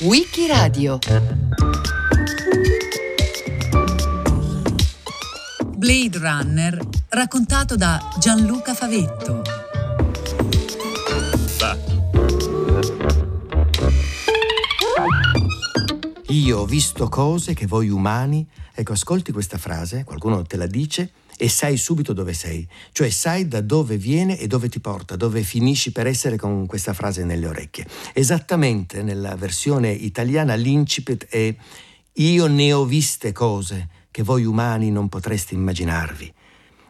Wikiradio Blade Runner raccontato da Gianluca Favetto. Io ho visto cose che voi umani, ecco ascolti questa frase, qualcuno te la dice e sai subito dove sei, cioè sai da dove viene e dove ti porta, dove finisci per essere con questa frase nelle orecchie. Esattamente nella versione italiana l'incipit è io ne ho viste cose che voi umani non potreste immaginarvi.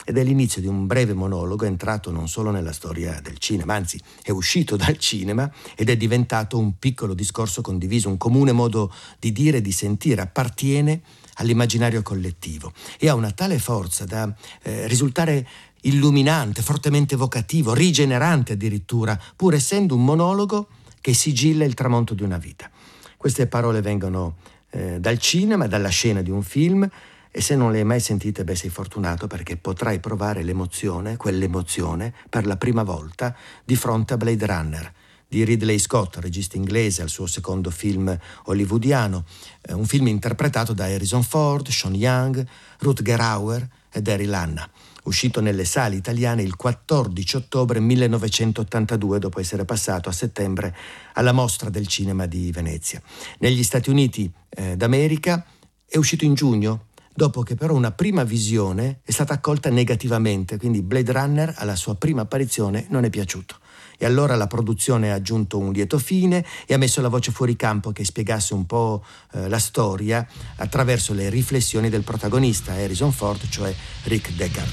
Ed è l'inizio di un breve monologo entrato non solo nella storia del cinema, anzi è uscito dal cinema ed è diventato un piccolo discorso condiviso, un comune modo di dire e di sentire, appartiene all'immaginario collettivo e ha una tale forza da eh, risultare illuminante, fortemente evocativo, rigenerante addirittura, pur essendo un monologo che sigilla il tramonto di una vita. Queste parole vengono eh, dal cinema, dalla scena di un film, e se non le hai mai sentite, beh, sei fortunato perché potrai provare l'emozione, quell'emozione, per la prima volta di fronte a Blade Runner di Ridley Scott, regista inglese, al suo secondo film hollywoodiano, eh, un film interpretato da Harrison Ford, Sean Young, Rutger Hauer e Daryl Lanna, uscito nelle sale italiane il 14 ottobre 1982 dopo essere passato a settembre alla mostra del cinema di Venezia. Negli Stati Uniti eh, d'America è uscito in giugno dopo che però una prima visione è stata accolta negativamente, quindi Blade Runner alla sua prima apparizione non è piaciuto. E allora la produzione ha aggiunto un lieto fine e ha messo la voce fuori campo che spiegasse un po' eh, la storia attraverso le riflessioni del protagonista Harrison Ford, cioè Rick Deckard.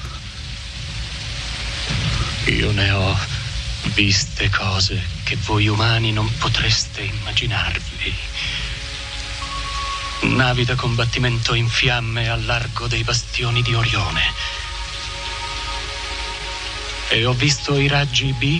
Io ne ho viste cose che voi umani non potreste immaginarvi navi da combattimento in fiamme al largo dei bastioni di Orione. E ho visto i raggi B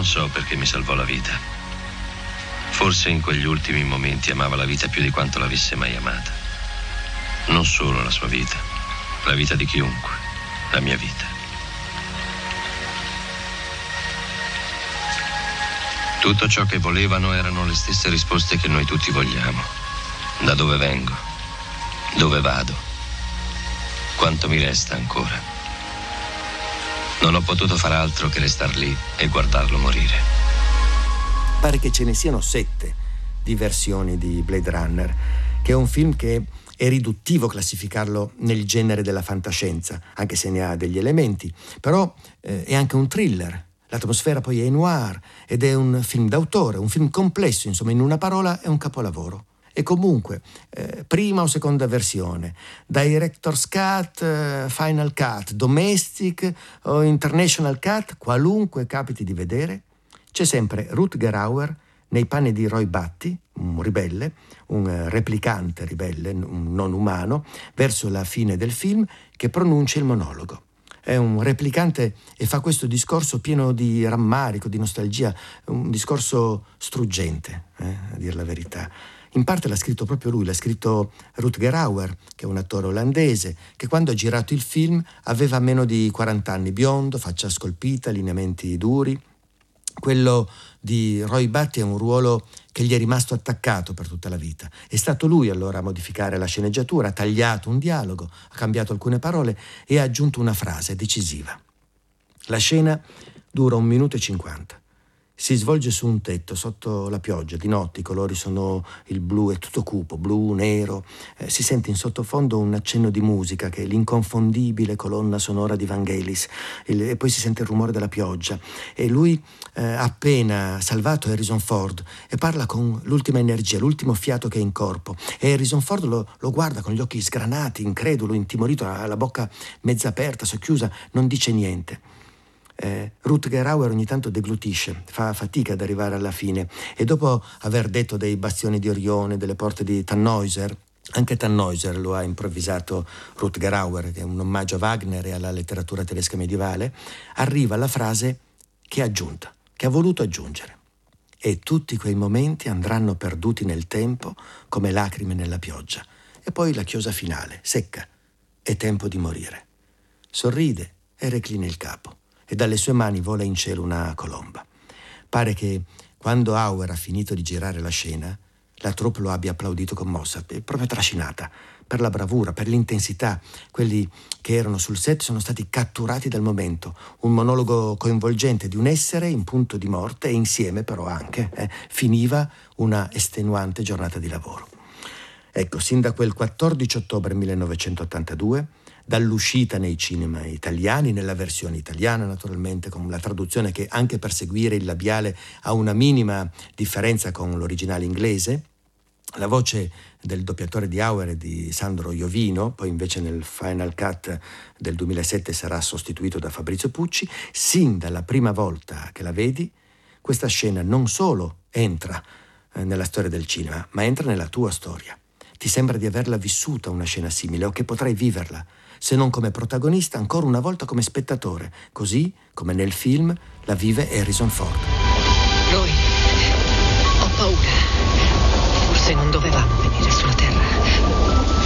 Non so perché mi salvò la vita. Forse in quegli ultimi momenti amava la vita più di quanto l'avesse mai amata. Non solo la sua vita, la vita di chiunque, la mia vita. Tutto ciò che volevano erano le stesse risposte che noi tutti vogliamo. Da dove vengo? Dove vado? Quanto mi resta ancora? Non ho potuto far altro che restar lì e guardarlo morire. Pare che ce ne siano sette di versioni di Blade Runner, che è un film che è riduttivo classificarlo nel genere della fantascienza, anche se ne ha degli elementi, però eh, è anche un thriller. L'atmosfera poi è noir ed è un film d'autore, un film complesso, insomma, in una parola è un capolavoro. E comunque, eh, prima o seconda versione, Director's Cut, eh, Final Cut, Domestic o International Cut, qualunque capiti di vedere, c'è sempre Rutger Hauer nei panni di Roy Batty, un ribelle, un eh, replicante ribelle, un non umano, verso la fine del film, che pronuncia il monologo. È un replicante e fa questo discorso pieno di rammarico, di nostalgia, un discorso struggente, eh, a dire la verità. In parte l'ha scritto proprio lui, l'ha scritto Rutger Hauer, che è un attore olandese, che quando ha girato il film aveva meno di 40 anni, biondo, faccia scolpita, lineamenti duri. Quello di Roy Batty è un ruolo che gli è rimasto attaccato per tutta la vita. È stato lui allora a modificare la sceneggiatura, ha tagliato un dialogo, ha cambiato alcune parole e ha aggiunto una frase decisiva. La scena dura un minuto e cinquanta. Si svolge su un tetto sotto la pioggia, di notte i colori sono il blu, è tutto cupo, blu, nero, eh, si sente in sottofondo un accenno di musica che è l'inconfondibile colonna sonora di Vangelis il, e poi si sente il rumore della pioggia. E lui eh, appena salvato Harrison Ford e parla con l'ultima energia, l'ultimo fiato che è in corpo. E Harrison Ford lo, lo guarda con gli occhi sgranati, incredulo, intimorito, ha la bocca mezza aperta, socchiusa, non dice niente eh, Rutger Hauer ogni tanto deglutisce, fa fatica ad arrivare alla fine e dopo aver detto dei bastioni di Orione, delle porte di Tannhäuser, anche Tannhäuser lo ha improvvisato Rutger Hauer, che è un omaggio a Wagner e alla letteratura tedesca medievale, arriva la frase che ha aggiunta, che ha voluto aggiungere. E tutti quei momenti andranno perduti nel tempo come lacrime nella pioggia. E poi la chiosa finale, secca. È tempo di morire. Sorride e reclina il capo e dalle sue mani vola in cielo una colomba. Pare che quando Auer ha finito di girare la scena, la troupe lo abbia applaudito commossa, proprio trascinata, per la bravura, per l'intensità. Quelli che erano sul set sono stati catturati dal momento. Un monologo coinvolgente di un essere in punto di morte e insieme però anche eh, finiva una estenuante giornata di lavoro. Ecco, sin da quel 14 ottobre 1982 dall'uscita nei cinema italiani, nella versione italiana naturalmente, con la traduzione che anche per seguire il labiale ha una minima differenza con l'originale inglese. La voce del doppiatore di Auer è di Sandro Iovino, poi invece nel Final Cut del 2007 sarà sostituito da Fabrizio Pucci. Sin dalla prima volta che la vedi, questa scena non solo entra eh, nella storia del cinema, ma entra nella tua storia. Ti sembra di averla vissuta una scena simile o che potrai viverla se non come protagonista, ancora una volta come spettatore, così come nel film la vive Harrison Ford. Noi ho paura. Forse non dovevamo venire sulla Terra.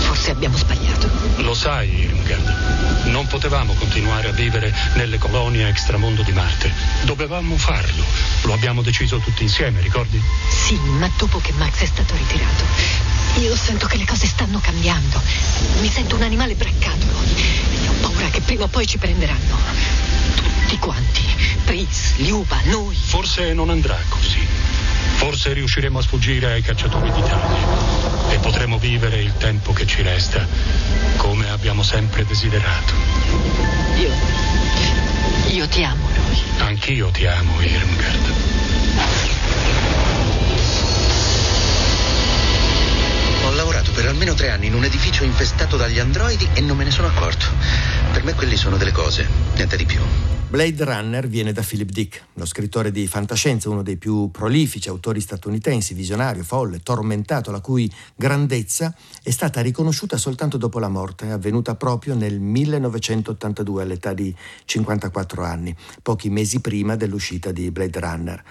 Forse abbiamo sbagliato. Lo sai, Irmgard. Non potevamo continuare a vivere nelle colonie extramondo di Marte. Dovevamo farlo. Lo abbiamo deciso tutti insieme, ricordi? Sì, ma dopo che Max è stato ritirato, io sento che le cose stanno cambiando. Mi sento un animale braccato. E ho paura che prima o poi ci prenderanno. Tutti quanti. Pris, Liuba, noi. Forse non andrà così. Forse riusciremo a sfuggire ai cacciatori d'Italia. E potremo vivere il tempo che ci resta come abbiamo sempre desiderato. Io. Io ti amo, noi. Anch'io ti amo, Irmgard. Per almeno tre anni in un edificio infestato dagli androidi e non me ne sono accorto. Per me quelli sono delle cose, niente di più. Blade Runner viene da Philip Dick, lo scrittore di fantascienza, uno dei più prolifici autori statunitensi, visionario, folle, tormentato, la cui grandezza è stata riconosciuta soltanto dopo la morte, avvenuta proprio nel 1982 all'età di 54 anni, pochi mesi prima dell'uscita di Blade Runner.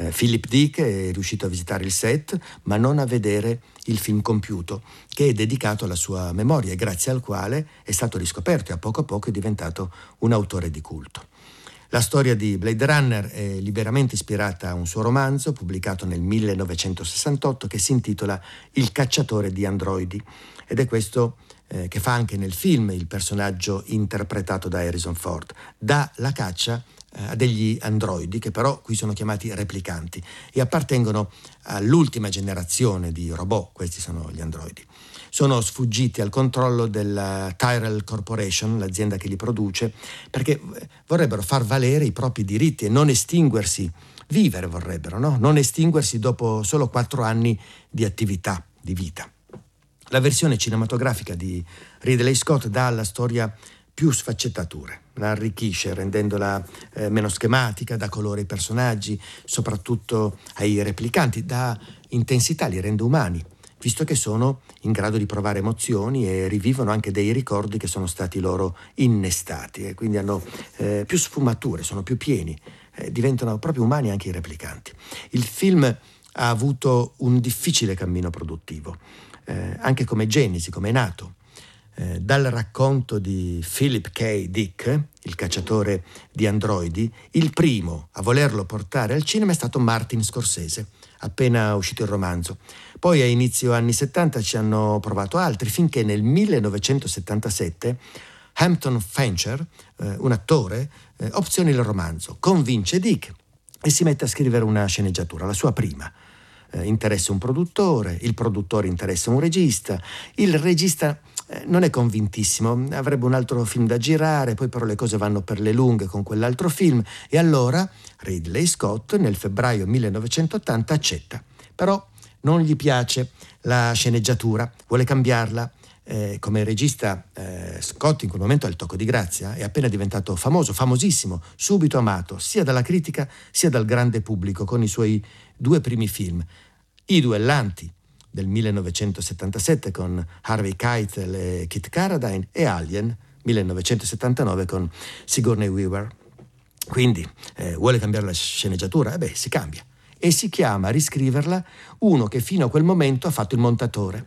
Eh, Philip Dick è riuscito a visitare il set, ma non a vedere il film compiuto, che è dedicato alla sua memoria e grazie al quale è stato riscoperto e a poco a poco è diventato un autore di culto. La storia di Blade Runner è liberamente ispirata a un suo romanzo pubblicato nel 1968 che si intitola Il cacciatore di androidi ed è questo eh, che fa anche nel film il personaggio interpretato da Harrison Ford. Dà la caccia a degli androidi che però qui sono chiamati replicanti e appartengono all'ultima generazione di robot, questi sono gli androidi. Sono sfuggiti al controllo della Tyrell Corporation, l'azienda che li produce, perché eh, vorrebbero far valere i propri diritti e non estinguersi, vivere vorrebbero, no? non estinguersi dopo solo quattro anni di attività, di vita. La versione cinematografica di Ridley Scott dà alla storia più sfaccettature, la arricchisce rendendola eh, meno schematica, dà colore ai personaggi, soprattutto ai replicanti, dà intensità, li rende umani, visto che sono in grado di provare emozioni e rivivono anche dei ricordi che sono stati loro innestati e quindi hanno eh, più sfumature, sono più pieni, eh, diventano proprio umani anche i replicanti. Il film ha avuto un difficile cammino produttivo, eh, anche come genesi, come è nato eh, dal racconto di Philip K. Dick, il cacciatore di androidi, il primo a volerlo portare al cinema è stato Martin Scorsese, appena uscito il romanzo. Poi a inizio anni 70 ci hanno provato altri, finché nel 1977 Hampton Fancher, eh, un attore, eh, opziona il romanzo, convince Dick e si mette a scrivere una sceneggiatura, la sua prima. Eh, interessa un produttore, il produttore interessa un regista, il regista eh, non è convintissimo, avrebbe un altro film da girare, poi però le cose vanno per le lunghe con quell'altro film e allora Ridley Scott nel febbraio 1980 accetta. Però non gli piace la sceneggiatura, vuole cambiarla. Eh, come regista eh, Scott in quel momento ha il tocco di grazia, è appena diventato famoso, famosissimo, subito amato sia dalla critica sia dal grande pubblico con i suoi due primi film. I duellanti del 1977 con Harvey Keitel e Kit Carradine e Alien 1979 con Sigourney Weaver. Quindi eh, vuole cambiare la sceneggiatura? Eh beh, si cambia. E si chiama a riscriverla uno che fino a quel momento ha fatto il montatore,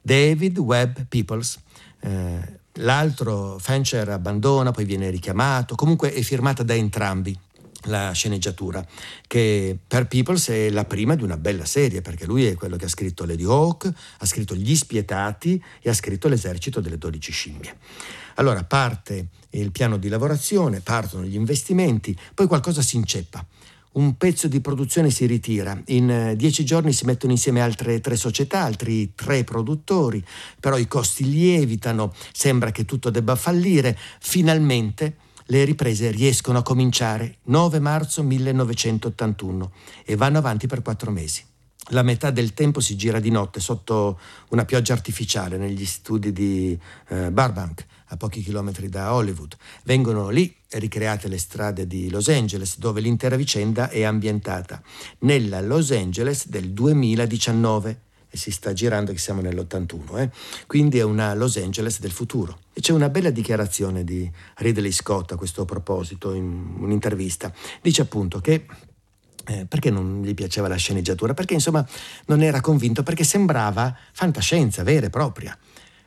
David Webb Peoples. Eh, l'altro Fancher abbandona, poi viene richiamato, comunque è firmata da entrambi la sceneggiatura, che per Peoples è la prima di una bella serie, perché lui è quello che ha scritto Lady Hawk, ha scritto Gli Spietati e ha scritto L'esercito delle dodici scimmie. Allora parte il piano di lavorazione, partono gli investimenti, poi qualcosa si inceppa. Un pezzo di produzione si ritira, in eh, dieci giorni si mettono insieme altre tre società, altri tre produttori, però i costi lievitano, sembra che tutto debba fallire, finalmente le riprese riescono a cominciare 9 marzo 1981 e vanno avanti per quattro mesi. La metà del tempo si gira di notte sotto una pioggia artificiale negli studi di eh, Burbank, a pochi chilometri da Hollywood. Vengono lì ricreate le strade di Los Angeles, dove l'intera vicenda è ambientata nella Los Angeles del 2019 e si sta girando che siamo nell'81, eh? quindi è una Los Angeles del futuro. E c'è una bella dichiarazione di Ridley Scott a questo proposito in un'intervista. Dice appunto che eh, perché non gli piaceva la sceneggiatura? Perché insomma non era convinto, perché sembrava fantascienza vera e propria,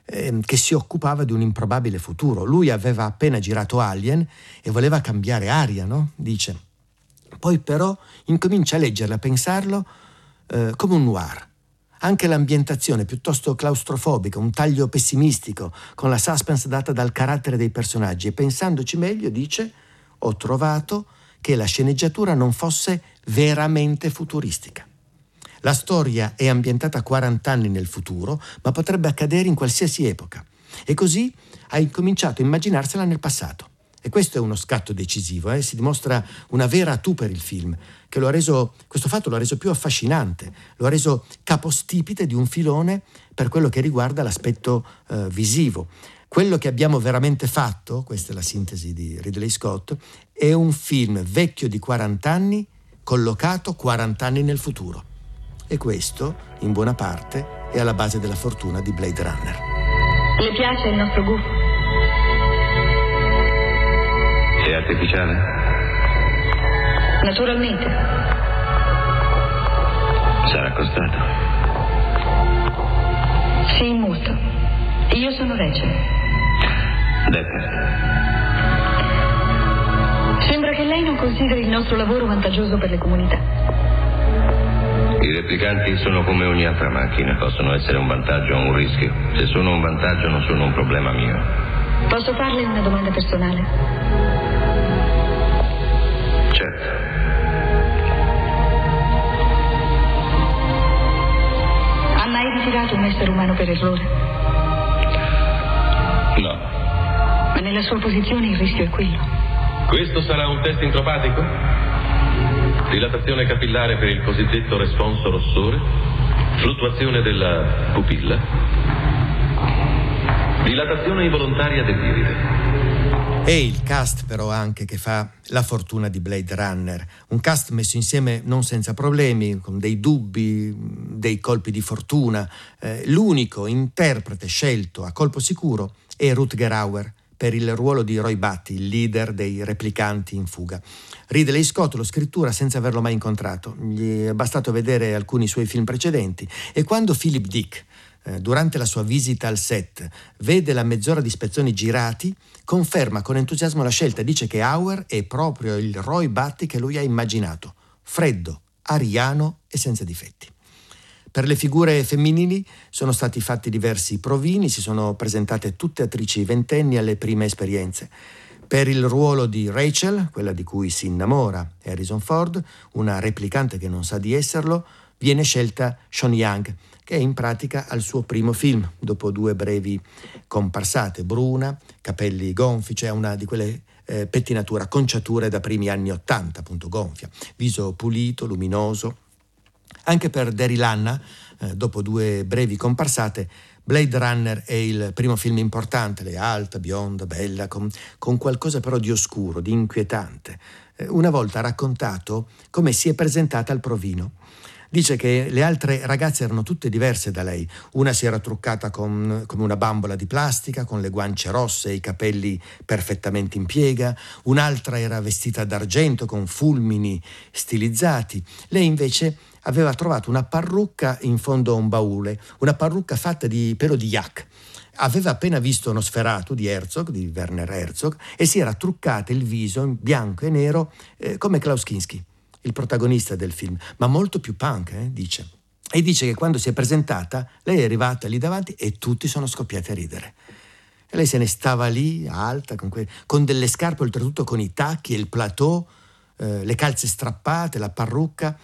eh, che si occupava di un improbabile futuro. Lui aveva appena girato Alien e voleva cambiare aria, no? Dice. Poi però incomincia a leggerla, a pensarlo eh, come un noir anche l'ambientazione piuttosto claustrofobica, un taglio pessimistico, con la suspense data dal carattere dei personaggi e pensandoci meglio dice ho trovato che la sceneggiatura non fosse veramente futuristica. La storia è ambientata 40 anni nel futuro, ma potrebbe accadere in qualsiasi epoca. E così ha incominciato a immaginarsela nel passato. E questo è uno scatto decisivo, eh? si dimostra una vera tu per il film, che lo ha reso, questo fatto lo ha reso più affascinante, lo ha reso capostipite di un filone per quello che riguarda l'aspetto eh, visivo. Quello che abbiamo veramente fatto, questa è la sintesi di Ridley Scott, è un film vecchio di 40 anni, collocato 40 anni nel futuro. E questo, in buona parte, è alla base della fortuna di Blade Runner. Le piace il nostro gufo? Artificiale? Naturalmente. Sarà costato. Sì, molto. Io sono Rachel. Decker. Sembra che lei non consideri il nostro lavoro vantaggioso per le comunità. I replicanti sono come ogni altra macchina, possono essere un vantaggio o un rischio. Se sono un vantaggio non sono un problema mio. Posso farle una domanda personale? Certo. Ha mai ritirato un essere umano per errore? No. Ma nella sua posizione il rischio è quello. Questo sarà un test intropatico? Dilatazione capillare per il cosiddetto responso rossore? Fluttuazione della pupilla? Dilatazione involontaria dell'iride? È il cast però anche che fa la fortuna di Blade Runner, un cast messo insieme non senza problemi, con dei dubbi, dei colpi di fortuna. Eh, l'unico interprete scelto a colpo sicuro è Rutger Hauer per il ruolo di Roy Batty, il leader dei replicanti in fuga. Ridley Scott lo scrittura senza averlo mai incontrato, gli è bastato vedere alcuni suoi film precedenti e quando Philip Dick durante la sua visita al set, vede la mezz'ora di spezzoni girati, conferma con entusiasmo la scelta e dice che Auer è proprio il Roy Batty che lui ha immaginato, freddo, ariano e senza difetti. Per le figure femminili sono stati fatti diversi provini, si sono presentate tutte attrici ventenni alle prime esperienze. Per il ruolo di Rachel, quella di cui si innamora Harrison Ford, una replicante che non sa di esserlo, viene scelta Sean Young, che è in pratica al suo primo film, dopo due brevi comparsate, bruna, capelli gonfi, cioè una di quelle eh, pettinature, acconciature da primi anni Ottanta, appunto gonfia, viso pulito, luminoso. Anche per Daryl Anna, eh, dopo due brevi comparsate, Blade Runner è il primo film importante, lei è alta, bionda, bella, con, con qualcosa però di oscuro, di inquietante. Eh, una volta raccontato come si è presentata al provino. Dice che le altre ragazze erano tutte diverse da lei. Una si era truccata con, come una bambola di plastica, con le guance rosse e i capelli perfettamente in piega. Un'altra era vestita d'argento, con fulmini stilizzati. Lei invece aveva trovato una parrucca in fondo a un baule, una parrucca fatta di pelo di yak. Aveva appena visto uno sferato di Herzog, di Werner Herzog, e si era truccata il viso in bianco e nero eh, come Klaus Kinski, il protagonista del film, ma molto più punk, eh, dice. E dice che quando si è presentata, lei è arrivata lì davanti e tutti sono scoppiati a ridere. E lei se ne stava lì, alta, con, que- con delle scarpe, oltretutto con i tacchi e il plateau, eh, le calze strappate, la parrucca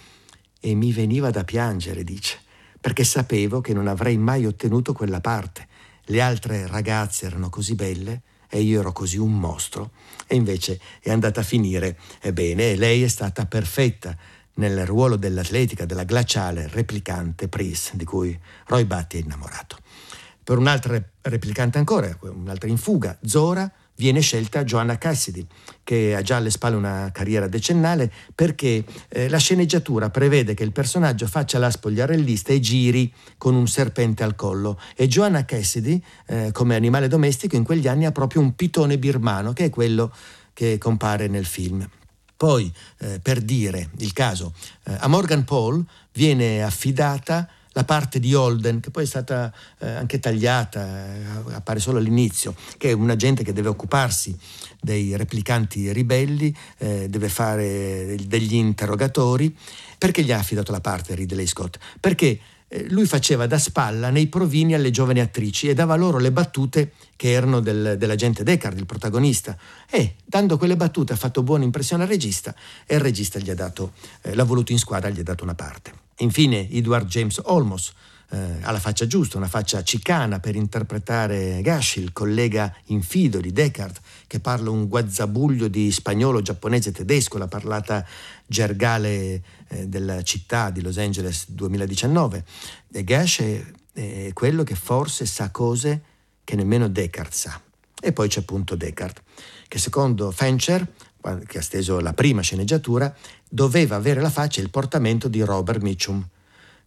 e mi veniva da piangere, dice, perché sapevo che non avrei mai ottenuto quella parte. Le altre ragazze erano così belle e io ero così un mostro. E invece è andata a finire bene e lei è stata perfetta nel ruolo dell'atletica, della glaciale replicante Pris, di cui Roy Batty è innamorato. Per un'altra replicante ancora, un'altra in fuga, Zora, viene scelta Joanna Cassidy, che ha già alle spalle una carriera decennale, perché eh, la sceneggiatura prevede che il personaggio faccia la spogliarellista e giri con un serpente al collo. E Joanna Cassidy, eh, come animale domestico, in quegli anni ha proprio un pitone birmano, che è quello che compare nel film. Poi, eh, per dire il caso, eh, a Morgan Paul viene affidata la parte di Holden, che poi è stata eh, anche tagliata, eh, appare solo all'inizio, che è un agente che deve occuparsi dei replicanti ribelli, eh, deve fare degli interrogatori. Perché gli ha affidato la parte Ridley Scott? Perché eh, lui faceva da spalla nei provini alle giovani attrici e dava loro le battute che erano del, dell'agente Deckard, il protagonista. E dando quelle battute ha fatto buona impressione al regista e il regista gli ha dato, eh, l'ha voluto in squadra, gli ha dato una parte. Infine Edward James Olmos, eh, ha la faccia giusta, una faccia cicana per interpretare Gashi, il collega infido di Descartes, che parla un guazzabuglio di spagnolo, giapponese tedesco, la parlata gergale eh, della città di Los Angeles 2019. E Gash è, è quello che forse sa cose che nemmeno Descartes sa. E poi c'è appunto Descartes, che secondo Fancher che ha steso la prima sceneggiatura, doveva avere la faccia e il portamento di Robert Mitchum.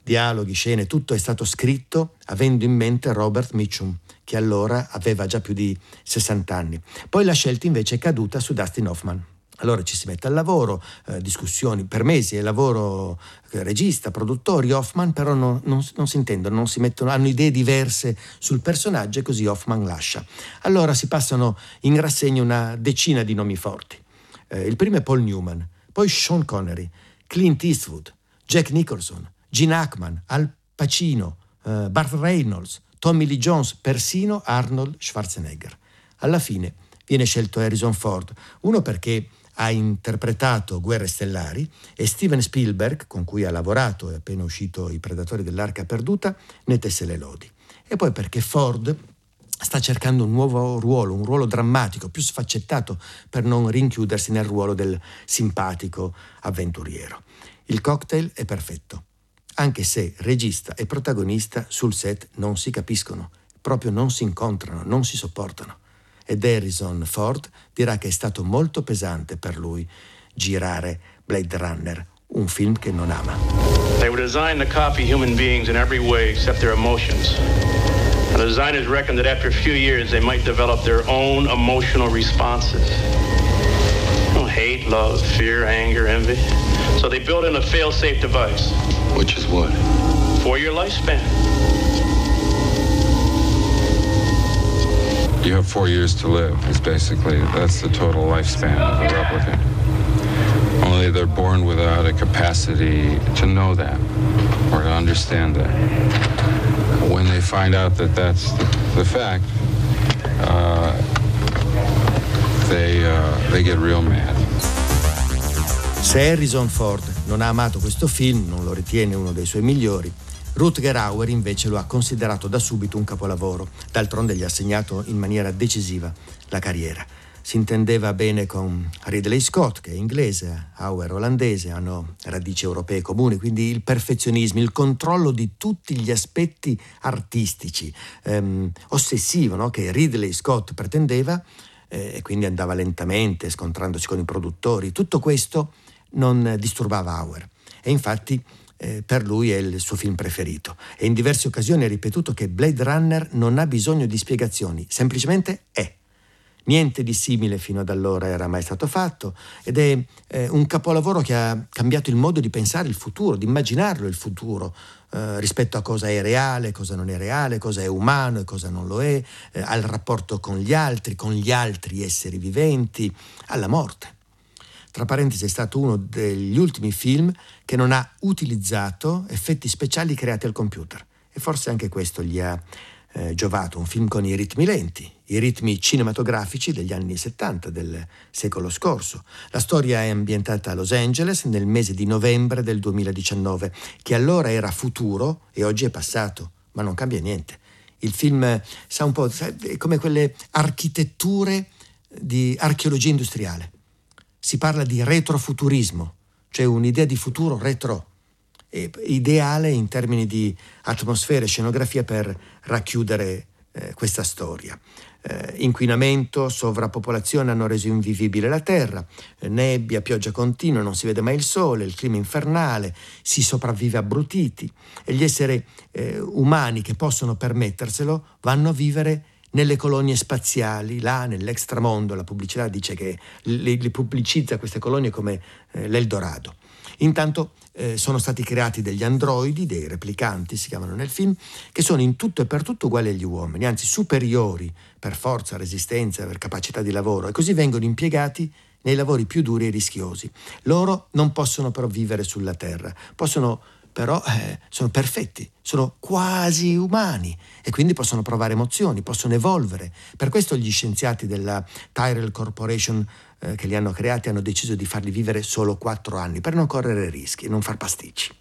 Dialoghi, scene, tutto è stato scritto avendo in mente Robert Mitchum, che allora aveva già più di 60 anni. Poi la scelta invece è caduta su Dustin Hoffman. Allora ci si mette al lavoro, eh, discussioni per mesi, è lavoro eh, regista, produttori, Hoffman però non, non, non, si intendono, non si mettono, hanno idee diverse sul personaggio e così Hoffman lascia. Allora si passano in rassegna una decina di nomi forti. Eh, il primo è Paul Newman, poi Sean Connery, Clint Eastwood, Jack Nicholson, Gene Hackman, Al Pacino, eh, Bart Reynolds, Tommy Lee Jones, persino Arnold Schwarzenegger. Alla fine viene scelto Harrison Ford, uno perché ha interpretato Guerre Stellari e Steven Spielberg, con cui ha lavorato, è appena uscito I Predatori dell'Arca Perduta, ne tesse le lodi. E poi perché Ford sta cercando un nuovo ruolo, un ruolo drammatico, più sfaccettato, per non rinchiudersi nel ruolo del simpatico avventuriero. Il cocktail è perfetto, anche se regista e protagonista sul set non si capiscono, proprio non si incontrano, non si sopportano. Ed Harrison Ford dirà che è stato molto pesante per lui girare Blade Runner, un film che non ama. They were designed to copy human beings in every way except their emotions. The designers reckoned that after a few years they might develop their own emotional responses. Oh, hate, love, fear, anger, envy. So they built in a fail-safe device. Which is what? For your lifespan. You have four years to live. It's basically, that's the total lifespan of a replicant. Only they're born without a capacity to know that or to understand that when they find out that that's the, the fact, uh, they, uh, they get real mad. Se Harrison Ford non ha amato questo film, non lo ritiene uno dei suoi migliori, Rutger Hauer invece lo ha considerato da subito un capolavoro, d'altronde gli ha segnato in maniera decisiva la carriera. Si intendeva bene con Ridley Scott, che è inglese, Hauer olandese, hanno radici europee comuni, quindi il perfezionismo, il controllo di tutti gli aspetti artistici, ehm, ossessivo, no? che Ridley Scott pretendeva eh, e quindi andava lentamente, scontrandosi con i produttori. Tutto questo non disturbava Hauer. E infatti eh, per lui è il suo film preferito e in diverse occasioni ha ripetuto che Blade Runner non ha bisogno di spiegazioni, semplicemente è. Niente di simile fino ad allora era mai stato fatto ed è eh, un capolavoro che ha cambiato il modo di pensare il futuro, di immaginarlo il futuro eh, rispetto a cosa è reale, cosa non è reale, cosa è umano e cosa non lo è, eh, al rapporto con gli altri, con gli altri esseri viventi, alla morte. Tra parentesi è stato uno degli ultimi film che non ha utilizzato effetti speciali creati al computer e forse anche questo gli ha eh, giovato, un film con i ritmi lenti, i ritmi cinematografici degli anni 70 del secolo scorso. La storia è ambientata a Los Angeles nel mese di novembre del 2019, che allora era futuro e oggi è passato, ma non cambia niente. Il film sa un po' è come quelle architetture di archeologia industriale si parla di retrofuturismo, cioè un'idea di futuro retro, ideale in termini di atmosfera e scenografia per racchiudere eh, questa storia. Eh, inquinamento, sovrappopolazione hanno reso invivibile la terra, eh, nebbia, pioggia continua, non si vede mai il sole, il clima infernale, si sopravvive abbrutiti e gli esseri eh, umani che possono permetterselo vanno a vivere nelle colonie spaziali, là nell'extramondo, la pubblicità dice che li, li pubblicizza queste colonie come eh, l'Eldorado. Intanto eh, sono stati creati degli androidi, dei replicanti si chiamano nel film, che sono in tutto e per tutto uguali agli uomini, anzi superiori per forza, resistenza, per capacità di lavoro, e così vengono impiegati nei lavori più duri e rischiosi. Loro non possono però vivere sulla Terra, possono però eh, sono perfetti, sono quasi umani e quindi possono provare emozioni, possono evolvere. Per questo gli scienziati della Tyrell Corporation eh, che li hanno creati hanno deciso di farli vivere solo quattro anni per non correre rischi e non far pasticci.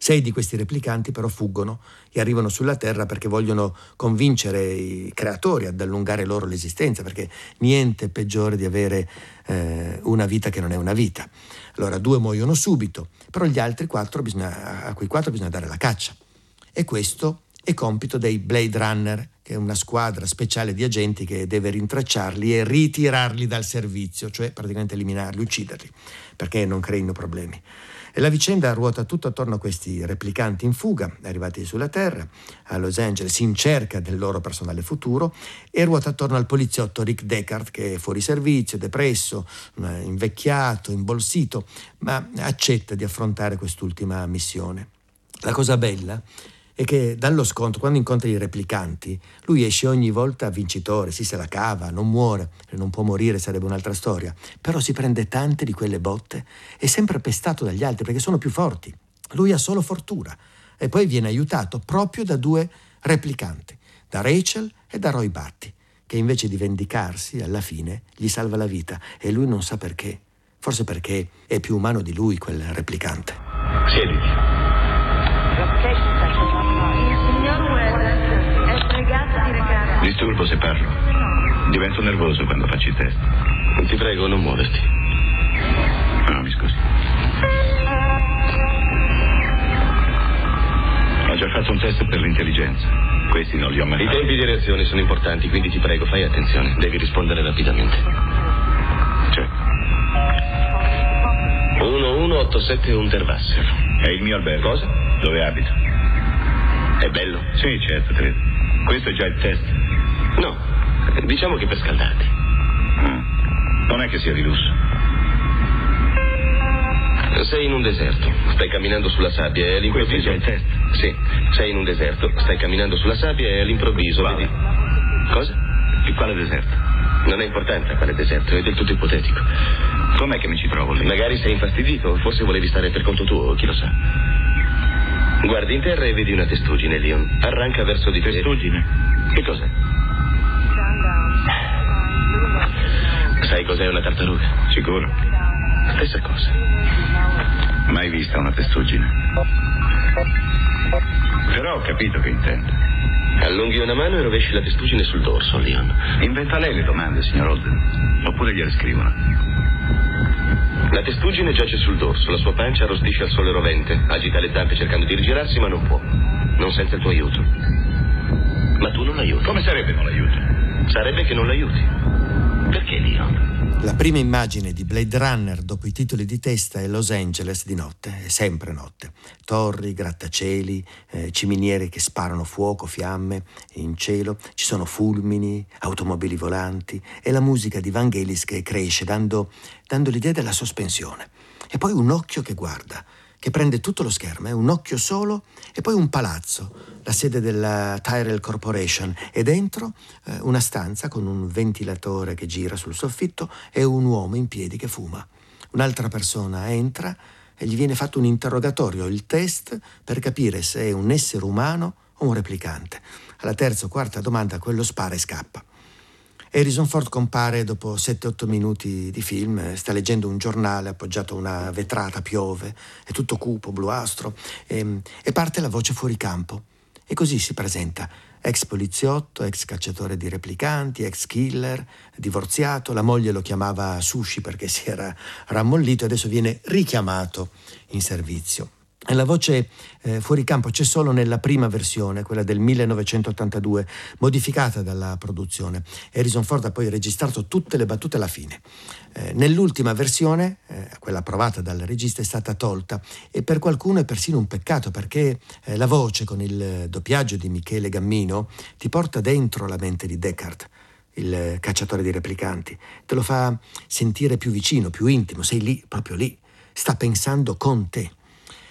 Sei di questi replicanti però fuggono e arrivano sulla Terra perché vogliono convincere i creatori ad allungare loro l'esistenza, perché niente è peggiore di avere eh, una vita che non è una vita. Allora due muoiono subito, però gli altri quattro bisogna, a quei quattro bisogna dare la caccia. E questo è compito dei Blade Runner, che è una squadra speciale di agenti che deve rintracciarli e ritirarli dal servizio, cioè praticamente eliminarli, ucciderli, perché non creino problemi. E la vicenda ruota tutto attorno a questi replicanti in fuga, arrivati sulla Terra, a Los Angeles, in cerca del loro personale futuro, e ruota attorno al poliziotto Rick Deckard, che è fuori servizio, depresso, eh, invecchiato, imbolsito, ma accetta di affrontare quest'ultima missione. La cosa bella è che dallo scontro, quando incontra i replicanti, lui esce ogni volta vincitore, si se la cava, non muore, non può morire, sarebbe un'altra storia, però si prende tante di quelle botte, è sempre pestato dagli altri perché sono più forti. Lui ha solo fortuna e poi viene aiutato proprio da due replicanti, da Rachel e da Roy Batty, che invece di vendicarsi alla fine gli salva la vita e lui non sa perché. Forse perché è più umano di lui quel replicante. Siediti. Se parlo. Divento nervoso quando faccio i test. Ti prego, non muoverti. No, mi scusi. Ho già fatto un test per l'intelligenza. Questi non li ho mai I tempi di reazione sono importanti, quindi ti prego, fai attenzione. Devi rispondere rapidamente. Certo. 1187 Unterwasser. È il mio albergo. Cosa? Dove abito. È bello? Sì, certo, credo. Questo è già il test. No, diciamo che per scaldarti. Ah. Non è che sia di lusso. Sei in un deserto, stai camminando sulla sabbia e all'improvviso... Questo è il test. Sì, sei in un deserto, stai camminando sulla sabbia e all'improvviso Quale? vedi... Cosa? E quale deserto? Non ha importanza quale deserto, è del tutto ipotetico. Com'è che mi ci trovo lì? Magari sei infastidito, forse volevi stare per conto tuo, chi lo sa. Guardi in terra e vedi una testuggine, Leon. Arranca verso di te. Testuggine? Che cos'è? Sai cos'è una tartaruga? Sicuro. Stessa cosa. Mai vista una testuggine. Però ho capito che intende. Allunghi una mano e rovesci la testuggine sul dorso, Leon. Inventa lei le domande, signor Holden. Oppure gliele scrivono. La testuggine giace sul dorso, la sua pancia arrostisce al sole rovente, agita le zampe cercando di rigirarsi, ma non può. Non senza il tuo aiuto. Ma tu non l'aiuti. Come sarebbe non l'aiuto? Sarebbe che non l'aiuti. Perché, Leon? La prima immagine di Blade Runner dopo i titoli di testa è Los Angeles di notte, è sempre notte. Torri, grattacieli, eh, ciminiere che sparano fuoco, fiamme in cielo, ci sono fulmini, automobili volanti e la musica di Vangelis che cresce dando, dando l'idea della sospensione. E poi un occhio che guarda, che prende tutto lo schermo, è un occhio solo e poi un palazzo, la sede della Tyrell Corporation e dentro eh, una stanza con un ventilatore che gira sul soffitto e un uomo in piedi che fuma. Un'altra persona entra e gli viene fatto un interrogatorio, il test per capire se è un essere umano o un replicante. Alla terza o quarta domanda quello spara e scappa. Harrison Ford compare dopo 7-8 minuti di film, sta leggendo un giornale appoggiato a una vetrata, piove, è tutto cupo, bluastro, e, e parte la voce fuori campo. E così si presenta, ex poliziotto, ex cacciatore di replicanti, ex killer, divorziato, la moglie lo chiamava sushi perché si era rammollito e adesso viene richiamato in servizio. La voce eh, fuori campo c'è solo nella prima versione, quella del 1982, modificata dalla produzione. Harrison Ford ha poi registrato tutte le battute alla fine. Eh, nell'ultima versione, eh, quella approvata dal regista, è stata tolta e per qualcuno è persino un peccato perché eh, la voce con il doppiaggio di Michele Gammino ti porta dentro la mente di Deckard il cacciatore di replicanti, te lo fa sentire più vicino, più intimo, sei lì, proprio lì, sta pensando con te.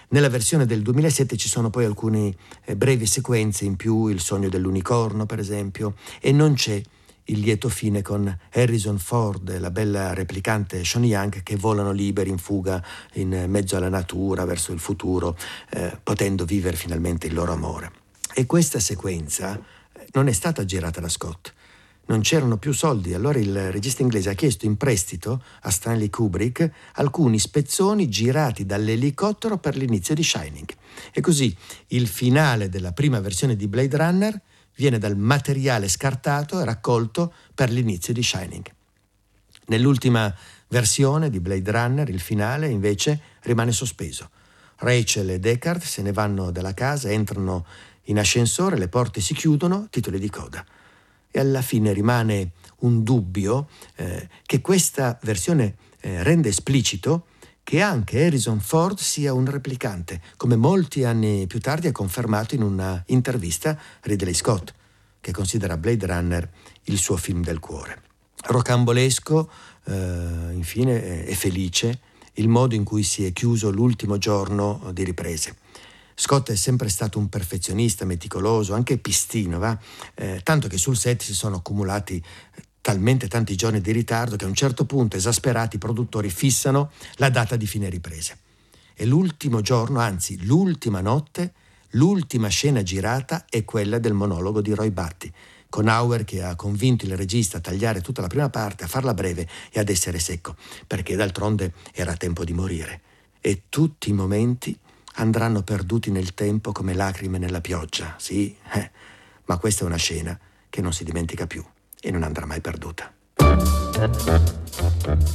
Nella versione del 2007 ci sono poi alcune eh, brevi sequenze in più, il sogno dell'unicorno per esempio, e non c'è il lieto fine con Harrison Ford e la bella replicante Sean Young che volano liberi in fuga in mezzo alla natura, verso il futuro, eh, potendo vivere finalmente il loro amore. E questa sequenza eh, non è stata girata da Scott, non c'erano più soldi, allora il regista inglese ha chiesto in prestito a Stanley Kubrick alcuni spezzoni girati dall'elicottero per l'inizio di Shining. E così il finale della prima versione di Blade Runner viene dal materiale scartato e raccolto per l'inizio di Shining. Nell'ultima versione di Blade Runner il finale invece rimane sospeso. Rachel e Deckard se ne vanno dalla casa, entrano in ascensore, le porte si chiudono, titoli di coda e alla fine rimane un dubbio eh, che questa versione eh, rende esplicito che anche Harrison Ford sia un replicante, come molti anni più tardi ha confermato in una intervista Ridley Scott, che considera Blade Runner il suo film del cuore. Rocambolesco, eh, infine, e felice il modo in cui si è chiuso l'ultimo giorno di riprese. Scott è sempre stato un perfezionista, meticoloso, anche pistino? Eh, tanto che sul set si sono accumulati eh, talmente tanti giorni di ritardo che a un certo punto, esasperati, i produttori fissano la data di fine riprese. E l'ultimo giorno, anzi l'ultima notte, l'ultima scena girata è quella del monologo di Roy Batty, con Auer che ha convinto il regista a tagliare tutta la prima parte, a farla breve e ad essere secco, perché d'altronde era tempo di morire. E tutti i momenti andranno perduti nel tempo come lacrime nella pioggia, sì, eh, ma questa è una scena che non si dimentica più e non andrà mai perduta.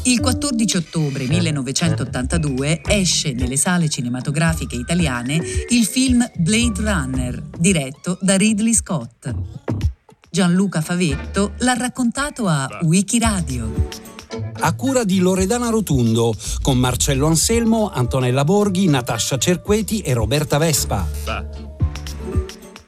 Il 14 ottobre 1982 esce nelle sale cinematografiche italiane il film Blade Runner, diretto da Ridley Scott. Gianluca Favetto l'ha raccontato a Wikiradio a cura di Loredana Rotundo, con Marcello Anselmo, Antonella Borghi, Natascia Cerqueti e Roberta Vespa.